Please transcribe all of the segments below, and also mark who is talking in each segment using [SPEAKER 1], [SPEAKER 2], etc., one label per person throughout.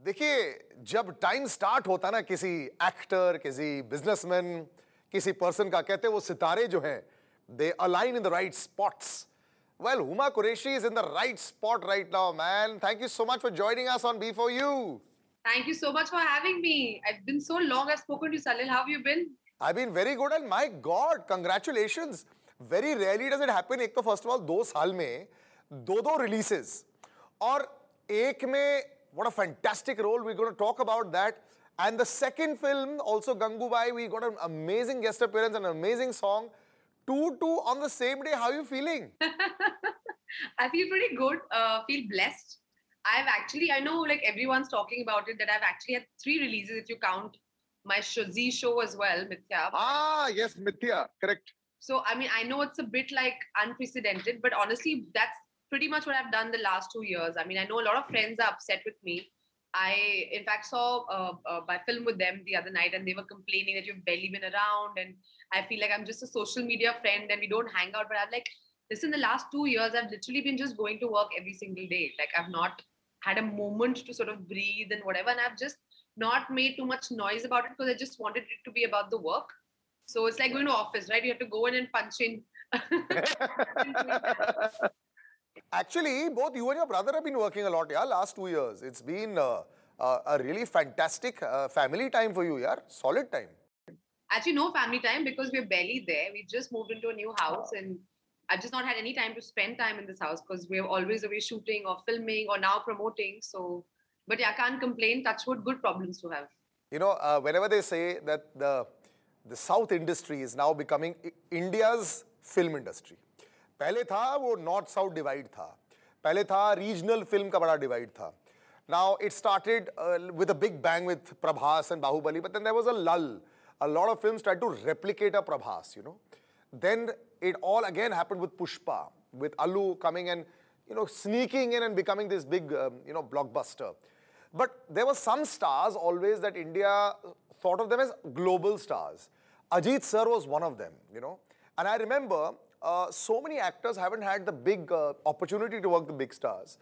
[SPEAKER 1] देखिए जब time start होता ना किसी एक्टर किसी बिजनेसमैन किसी पर्सन का कहते वो सितारे जो हैं they align in the right spots well Huma Qureshi is in the right spot right now man thank you so much for joining us on B4U
[SPEAKER 2] thank you so much for having me I have been so long I spoken to Salil how you been
[SPEAKER 1] I been very good and my God congratulations very rarely does it happen एक तो first of all दो साल में दो दो releases और एक में what a fantastic role. We're going to talk about that. And the second film, also Gangubai, we got an amazing guest appearance, and an amazing song. Two, two on the same day. How are you feeling?
[SPEAKER 2] I feel pretty good. Uh, feel blessed. I've actually, I know like everyone's talking about it, that I've actually had three releases if you count my Z show as well, Mithya.
[SPEAKER 1] Ah, yes, Mithya, correct.
[SPEAKER 2] So, I mean, I know it's a bit like unprecedented, but honestly, that's pretty much what I've done the last two years. I mean, I know a lot of friends are upset with me. I, in fact, saw uh, uh, my film with them the other night, and they were complaining that you've barely been around, and I feel like I'm just a social media friend, and we don't hang out. But I'm like, listen, the last two years, I've literally been just going to work every single day. Like, I've not had a moment to sort of breathe and whatever, and I've just not made too much noise about it because I just wanted it to be about the work. So it's like going to office, right? You have to go in and punch in.
[SPEAKER 1] Actually, both you and your brother have been working a lot, yeah, last two years. It's been uh, uh, a really fantastic uh, family time for you, yeah, solid time.
[SPEAKER 2] Actually, no family time because we're barely there. We just moved into a new house and I've just not had any time to spend time in this house because we're always away shooting or filming or now promoting. So, but yeah, I can't complain. Touch wood, good problems to have.
[SPEAKER 1] You know, uh, whenever they say that the the South industry is now becoming India's film industry, पहले था वो north south divide था पहले था regional film का बड़ा divide था now it uh, with with a big bang with Prabhas and Baahubali but then there was a lull a lot of films tried to replicate a Prabhas, you know. Then it all again happened with Pushpa, with Allu coming and, you know, sneaking in and becoming this big, um, you know, blockbuster. But there were some stars always that India thought of them as global stars. Ajit sir was one of them, you know. And I remember uh, so many actors haven't had the big uh, opportunity to work the big stars.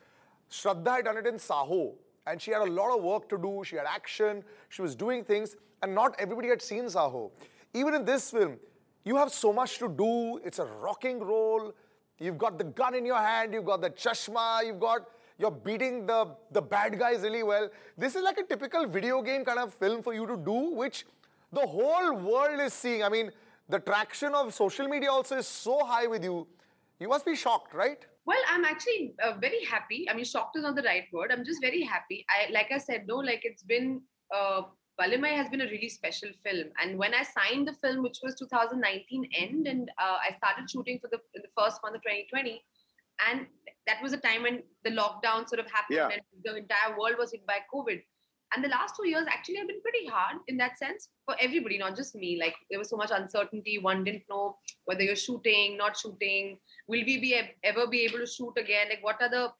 [SPEAKER 1] Shraddha had done it in Saaho, and she had a lot of work to do. She had action, she was doing things, and not everybody had seen Saaho. Even in this film, you have so much to do. It's a rocking role. You've got the gun in your hand, you've got the chashma, you've got you're beating the, the bad guys really well. This is like a typical video game kind of film for you to do, which the whole world is seeing. I mean, the traction of social media also is so high with you. You must be shocked, right?
[SPEAKER 2] Well, I'm actually uh, very happy. I mean, shocked is not the right word. I'm just very happy. I, like I said, no, like it's been, uh, Valimai has been a really special film. And when I signed the film, which was 2019 end, and uh, I started shooting for the, the first month of 2020, and that was a time when the lockdown sort of happened yeah. and the entire world was hit by COVID. And the last two years actually have been pretty hard in that sense for everybody, not just me. Like there was so much uncertainty. One didn't know whether you're shooting, not shooting. Will we be ever be able to shoot again? Like what are the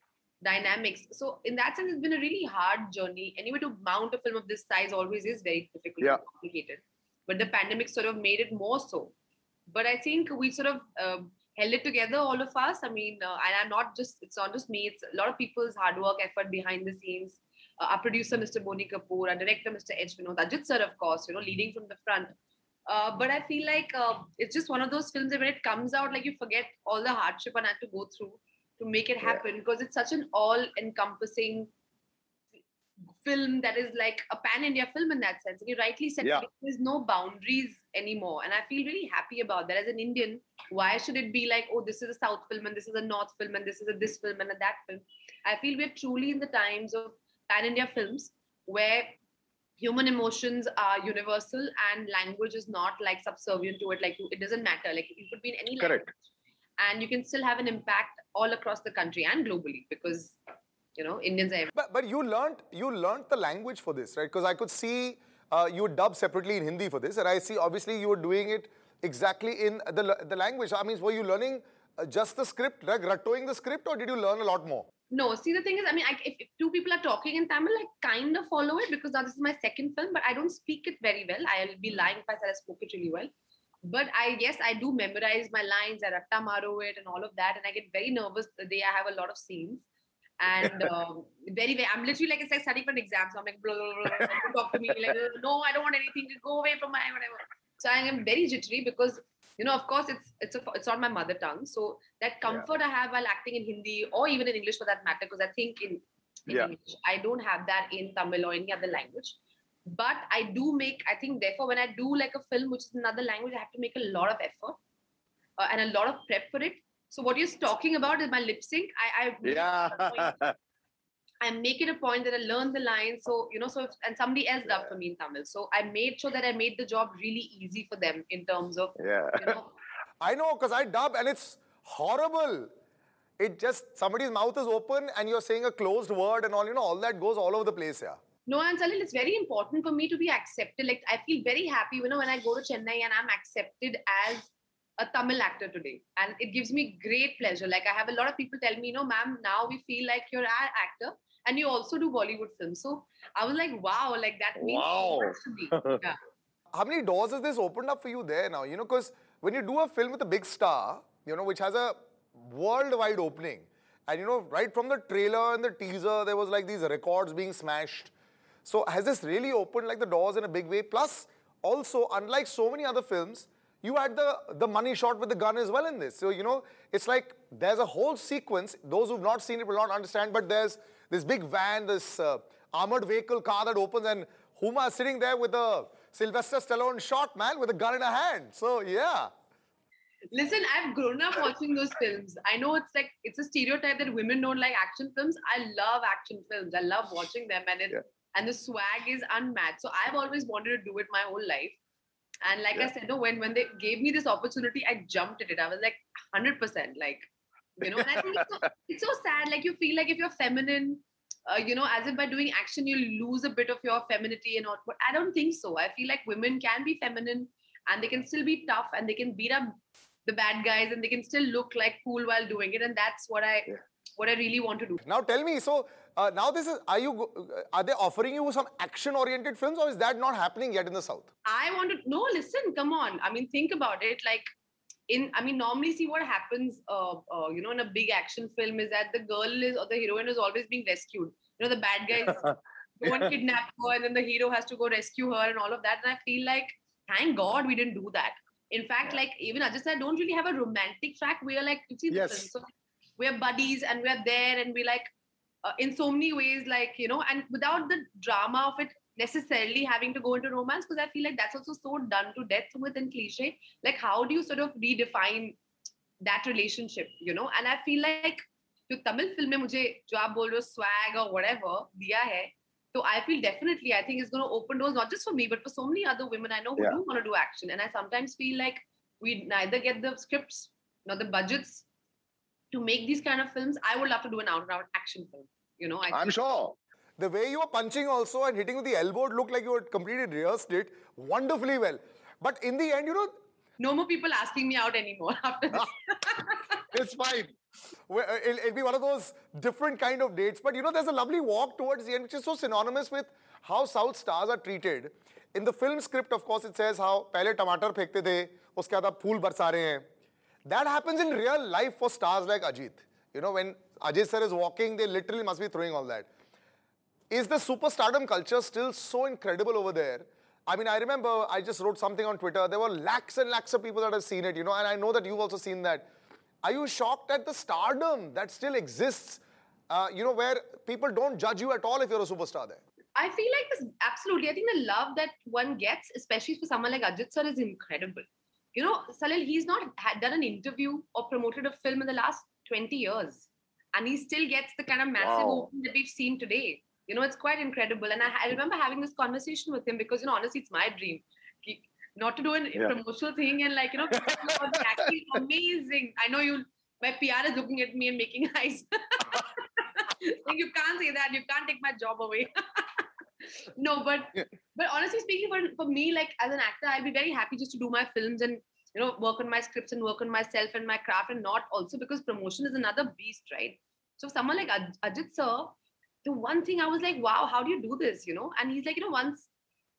[SPEAKER 2] dynamics? So in that sense, it's been a really hard journey. Anyway, to mount a film of this size always is very difficult yeah. and complicated. But the pandemic sort of made it more so. But I think we sort of uh, held it together, all of us. I mean, uh, and I'm not just, it's not just me, it's a lot of people's hard work, effort behind the scenes uh, our producer, Mr. Boney Kapoor, our director, Mr. H. Vinod, Ajit sir, of course, you know, leading from the front. Uh, but I feel like uh, it's just one of those films that when it comes out, like you forget all the hardship I had to go through to make it happen yeah. because it's such an all-encompassing film that is like a pan-India film in that sense. And you rightly said yeah. there's no boundaries anymore. And I feel really happy about that. As an Indian, why should it be like, oh, this is a South film and this is a North film and this is a this film and a that film? I feel we're truly in the times of pan India films where human emotions are universal and language is not like subservient to it. Like it doesn't matter. Like you could be in any Correct. language and you can still have an impact all across the country and globally because You know, Indians are.
[SPEAKER 1] But but you learned you learned the language for this, right? Because I could see uh, you dub separately in Hindi for this, and I see obviously you were doing it exactly in the the language. I mean, were you learning uh, just the script, like rattoing the script, or did you learn a lot more?
[SPEAKER 2] No, see the thing is, I mean, I, if, if, two people are talking in Tamil, I kind of follow it because now this is my second film, but I don't speak it very well. I'll be lying if I said I spoke it really well. But I yes, I do memorize my lines, I ratta maro it and all of that, and I get very nervous the day I have a lot of scenes. And um, very, very, I'm literally like it's like studying for an exam. So I'm like, blah, blah, blah, blah, talk to me like, no, I don't want anything to go away from my whatever. So I am very jittery because you know, of course, it's it's a, it's not my mother tongue. So that comfort yeah. I have while acting in Hindi or even in English for that matter, because I think in, in yeah. English I don't have that in Tamil or any other language. But I do make, I think, therefore, when I do like a film which is another language, I have to make a lot of effort uh, and a lot of prep for it. So what you're talking about is my lip sync. I, I
[SPEAKER 3] yeah.
[SPEAKER 2] I make it a point that I learn the lines. So, you know, so, if, and somebody else dubbed for me in Tamil. So I made sure that I made the job really easy for them in terms of,
[SPEAKER 3] yeah.
[SPEAKER 2] you know.
[SPEAKER 1] I know, because I dub and it's horrible. It just, somebody's mouth is open and you're saying a closed word and all, you know, all that goes all over the place, yeah.
[SPEAKER 2] No, and Salil, it's very important for me to be accepted. Like, I feel very happy, you know, when I go to Chennai and I'm accepted as a Tamil actor today. And it gives me great pleasure. Like, I have a lot of people tell me, you know, ma'am, now we feel like you're our actor and you also do Bollywood films. So I was like, wow, like that means wow. so much to me. Yeah.
[SPEAKER 1] How many doors has this opened up for you there now? You know, because when you do a film with a big star, you know, which has a worldwide opening, and you know, right from the trailer and the teaser, there was like these records being smashed. So has this really opened like the doors in a big way? Plus, also, unlike so many other films, you had the, the money shot with the gun as well in this. So, you know, it's like there's a whole sequence. Those who've not seen it will not understand, but there's this big van, this uh, armored vehicle car that opens, and Huma is sitting there with a Sylvester Stallone shot, man, with a gun in her hand. So, yeah.
[SPEAKER 2] Listen, I've grown up watching those films. I know it's like it's a stereotype that women don't like action films. I love action films. I love watching them, and it, yeah. and the swag is unmatched. So I've always wanted to do it my whole life. And like yeah. I said, no, when when they gave me this opportunity, I jumped at it. I was like, hundred percent, like you know. And I think it's so, it's so sad. Like you feel like if you're feminine, uh, you know, as if by doing action you lose a bit of your femininity and all. But I don't think so. I feel like women can be feminine and they can still be tough and they can beat up the bad guys and they can still look like cool while doing it. And that's what I yeah. what I really want to do.
[SPEAKER 1] Now tell me, so uh, now this is are you are they offering you some action oriented films or is that not happening yet in the south?
[SPEAKER 2] I want to no. Listen, come on. I mean, think about it. Like in i mean normally see what happens uh, uh, you know in a big action film is that the girl is or the heroine is always being rescued you know the bad guys go and kidnap her and then the hero has to go rescue her and all of that and i feel like thank god we didn't do that in fact yeah. like even i just said don't really have a romantic track we are like you see yes. so we're buddies and we're there and we like uh, in so many ways like you know and without the drama of it necessarily having to go into romance because I feel like that's also so done to death within cliche. Like, how do you sort of redefine that relationship, you know? And I feel like जो Tamil film में मुझे जो आप बोल रहे हो swag or whatever दिया है so I feel definitely I think it's going to open doors not just for me but for so many other women I know who yeah. do want to do action and I sometimes feel like we neither get the scripts nor the budgets to make these kind of films I would love to do an out and out action film you know I
[SPEAKER 3] I'm sure
[SPEAKER 1] the way you were punching also and hitting with the elbow looked like you had completely rehearsed it wonderfully well. But in the end, you know.
[SPEAKER 2] No more people asking me out anymore after this.
[SPEAKER 3] it's fine.
[SPEAKER 1] Uh, it'll, it'll, be one of those different kind of dates. But you know, there's a lovely walk towards the end, which is so synonymous with how South stars are treated. In the film script, of course, it says how पहले टमाटर फेंकते थे, उसके बाद अब फूल बरसा रहे हैं. That happens in real life for stars like Ajit. You know, when Ajit sir is walking, they literally must be throwing all that. Is the superstardom culture still so incredible over there? I mean, I remember I just wrote something on Twitter. There were lakhs and lakhs of people that have seen it, you know, and I know that you've also seen that. Are you shocked at the stardom that still exists, uh, you know, where people don't judge you at all if you're a superstar there?
[SPEAKER 2] I feel like this absolutely. I think the love that one gets, especially for someone like Ajit sir, is incredible. You know, Salil, he's not had done an interview or promoted a film in the last 20 years. And he still gets the kind of massive wow. opening that we've seen today you know, it's quite incredible. And I, I remember having this conversation with him because, you know, honestly, it's my dream not to do a yeah. promotional thing and like, you know, actually amazing. I know you, my PR is looking at me and making eyes. like you can't say that. You can't take my job away. No, but but honestly speaking, for for me, like as an actor, I'd be very happy just to do my films and you know work on my scripts and work on myself and my craft, and not also because promotion is another beast, right? So someone like Aj- Ajit sir, the one thing I was like, wow, how do you do this? You know, and he's like, you know, once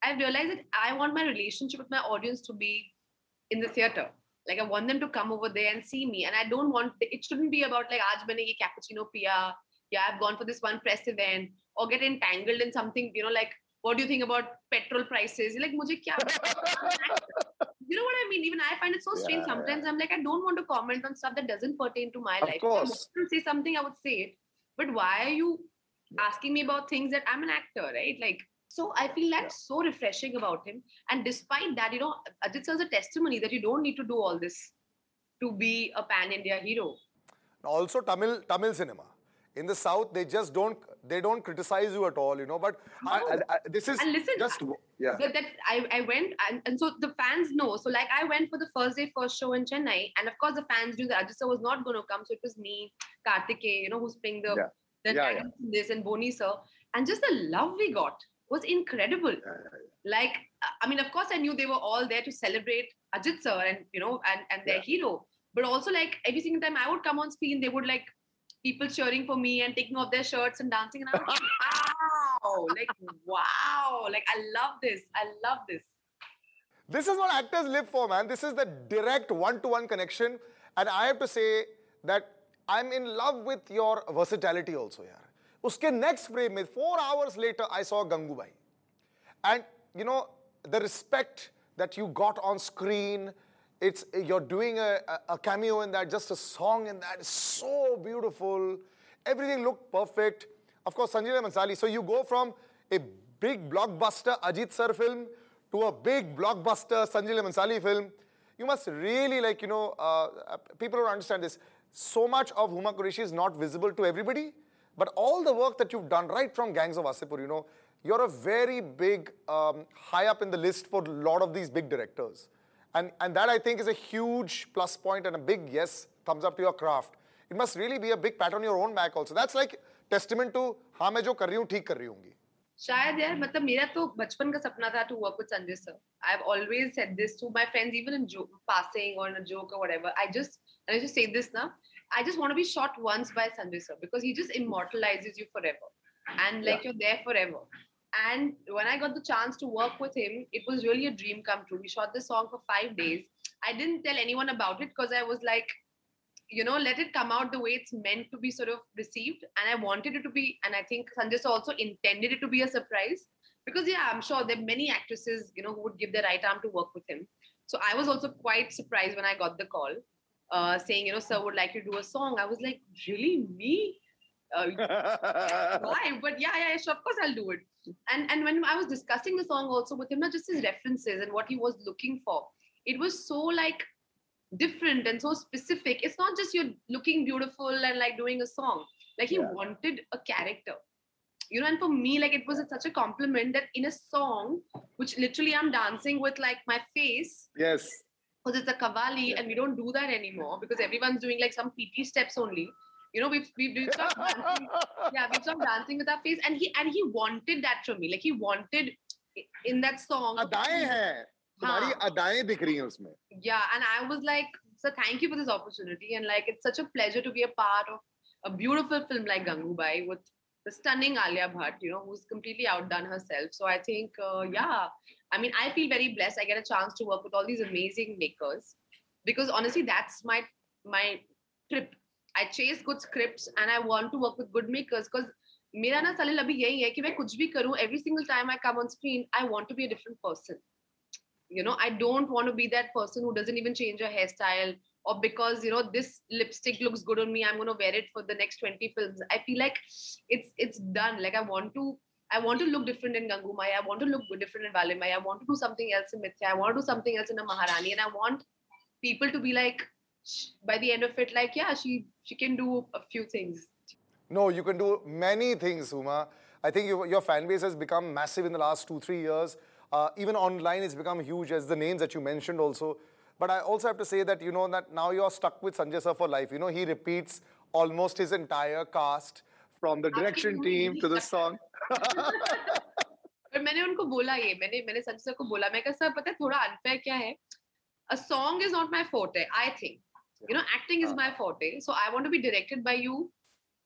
[SPEAKER 2] I realized that I want my relationship with my audience to be in the theater. Like I want them to come over there and see me, and I don't want it shouldn't be about like aaj maine ye cappuccino piya, yeah, I've gone for this one press event, or get entangled in something, you know, like what do you think about petrol prices? You're like, mujhe kya? you know what I mean? Even I find it so strange.
[SPEAKER 3] Yeah,
[SPEAKER 2] Sometimes I'm like, I don't want to comment on stuff that doesn't pertain to my
[SPEAKER 3] Of
[SPEAKER 2] life. If I
[SPEAKER 3] course.
[SPEAKER 2] to say something, I would say it. But why are you asking me about things that I'm an actor, right? Like, so I feel that's so refreshing about him. And despite that, you know, Ajit sir's a testimony that you don't need to do all this to be a pan-India hero.
[SPEAKER 1] Also, Tamil Tamil cinema. In the south, they just don't they don't criticize you at all, you know. But I, I, I- this is
[SPEAKER 2] And listen,
[SPEAKER 1] just yeah.
[SPEAKER 2] that, that I, I went and, and so the fans know. So like I went for the first day first show in Chennai, and of course the fans knew that Ajit sir was not going to come. So it was me, Kartike, you know, who's playing the
[SPEAKER 3] Yeah.
[SPEAKER 2] the
[SPEAKER 3] Yeah,
[SPEAKER 2] in this, and Boney sir, and just the love we got was incredible. Like I mean, of course I knew they were all there to celebrate Ajit sir and you know and and their
[SPEAKER 3] Yeah.
[SPEAKER 2] hero, but also like every single time I would come on screen, they would like people cheering for me and taking off their shirts and dancing, and I was like, wow, like wow, like I love this, I love this.
[SPEAKER 1] This is what actors live for, man. This is the direct one-to-one connection. And I have to say that I'm in love with your versatility also, yaar. Uske next frame में four hours later, I saw Gangubai. And you know, the respect that you got on screen, it's you're doing a, a- cameo in that, just a song in that, is so beautiful. Everything looked perfect. Of course, Sanjay Bhansali. So you go from a big blockbuster Ajit Sir film to a big blockbuster Sanjay Bhansali film. You must really like, you know, uh, people don't understand this. So much of Huma Qureshi is not visible to everybody. But all the work that you've done right from Gangs of Wasseypur, you know, you're a very big, um, high up in the list for a lot of these big directors. And, and that I think is a huge plus point and a big yes, thumbs up to your craft. It must really be a big pat on your own back also. That's like testament to, हाँ मैं जो कर रही हूँ ठीक कर रही होंगी.
[SPEAKER 2] शायद यार मतलब मेरा तो बचपन का सपना था to work with Sanjay sir. I've always said this to my friends, even in jo- passing or in a joke or whatever. I just, and I just say this now. I just want to be shot once by Sanjay sir because he just immortalizes you forever, and like you're there forever. and when I got the chance to work with him, it was really a dream come true. We shot the song for five days. I didn't tell anyone about it because I was like, you know, let it come out the way it's meant to be sort of received. And I wanted it to be, and I think Sanjay also intended it to be a surprise because, yeah, I'm sure there are many actresses, you know, who would give their right arm to work with him. So I was also quite surprised when I got the call uh, saying, you know, sir would like to do a song. I was like, really, me? Uh, why? But yeah, yeah, sure, of course I'll do it. And and when I was discussing the song also with him, not just his references and what he was looking for, it was so like different and so specific. It's not just you're looking beautiful and like doing a song. Like he
[SPEAKER 3] Yeah.
[SPEAKER 2] wanted a character. You know, and for me, like it was such a compliment that in a song, which literally I'm dancing with like my face,
[SPEAKER 3] yes.
[SPEAKER 2] because it's a qawwali and we don't do that anymore because everyone's doing like some PT steps only. You know, we've we've, we've stopped dancing. Yeah, we've stopped dancing with our face, and he and he wanted that from me. Like he wanted i- in that song.
[SPEAKER 3] अदाएं हैं तुम्हारी
[SPEAKER 2] हाँ.
[SPEAKER 3] अदाएं दिख रही हैं उसमें
[SPEAKER 2] Yeah, and I was like, so thank you for this opportunity, and like it's such a pleasure to be a part of a beautiful film like Gangubai with the stunning Alia Bhatt, you know, who's completely outdone herself. So I think, uh, yeah, I mean, I feel very blessed. I get a chance to work with all these amazing makers because honestly, that's my my trip. I chase good scripts and I want to work with good makers. Because, मेरा ना सलिल अभी यही है कि मैं कुछ भी करूं every single time I come on screen I want to be a different person you know i don't want to be that person who doesn't even change her hairstyle or because you know this lipstick looks good on me i'm going to wear it for the next 20 films. I feel like it's it's done. Like i want to i want to look different in gangubai. I want to look different in valimai. I want to do something else in mithya. I want to do something else in a maharani. And i want people to be like sh- by the end of it like yeah she she can do a few things
[SPEAKER 1] No, you can do many things, Huma. I think you, your fan base has become massive in the last two, three years. Uh, even online, it's become huge, as the names that you mentioned also. But I also have to say that, you know, that now you're stuck with Sanjay sir for life. You know, he repeats almost his entire cast
[SPEAKER 3] From the direction
[SPEAKER 2] Absolutely.
[SPEAKER 3] team to the song.
[SPEAKER 2] पर मैंने उनको बोला ये मैंने मैंने Sanjay sir को बोला मैं कहा सर पता है थोड़ा अनफेयर क्या है a song is not my forte i think you know acting is my forte so i want to be directed by you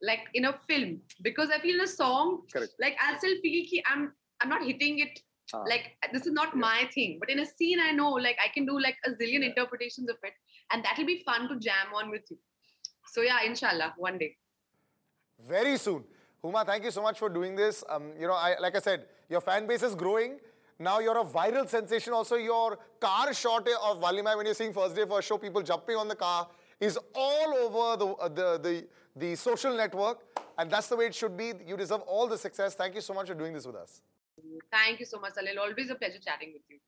[SPEAKER 2] like in a film because i feel in a song
[SPEAKER 3] Correct.
[SPEAKER 2] like i still feel ki i'm i'm not hitting it
[SPEAKER 3] हाँ.
[SPEAKER 2] like this is not
[SPEAKER 3] Yeah.
[SPEAKER 2] my thing but in a scene i know like i can do like a zillion interpretations of it and that will be fun to jam on with you so yeah inshallah one day
[SPEAKER 1] Very soon. Huma, thank you so much for doing this. Um, you know, I, like I said, your fan base is growing. Now you're a viral sensation. Also, your car shot of Valimai when you're seeing first day first show, people jumping on the car is all over the, uh, the, the, the social network. And that's the way it should be. You deserve all the success. Thank you so much for doing this with us.
[SPEAKER 2] thank you so much salil always a pleasure chatting with you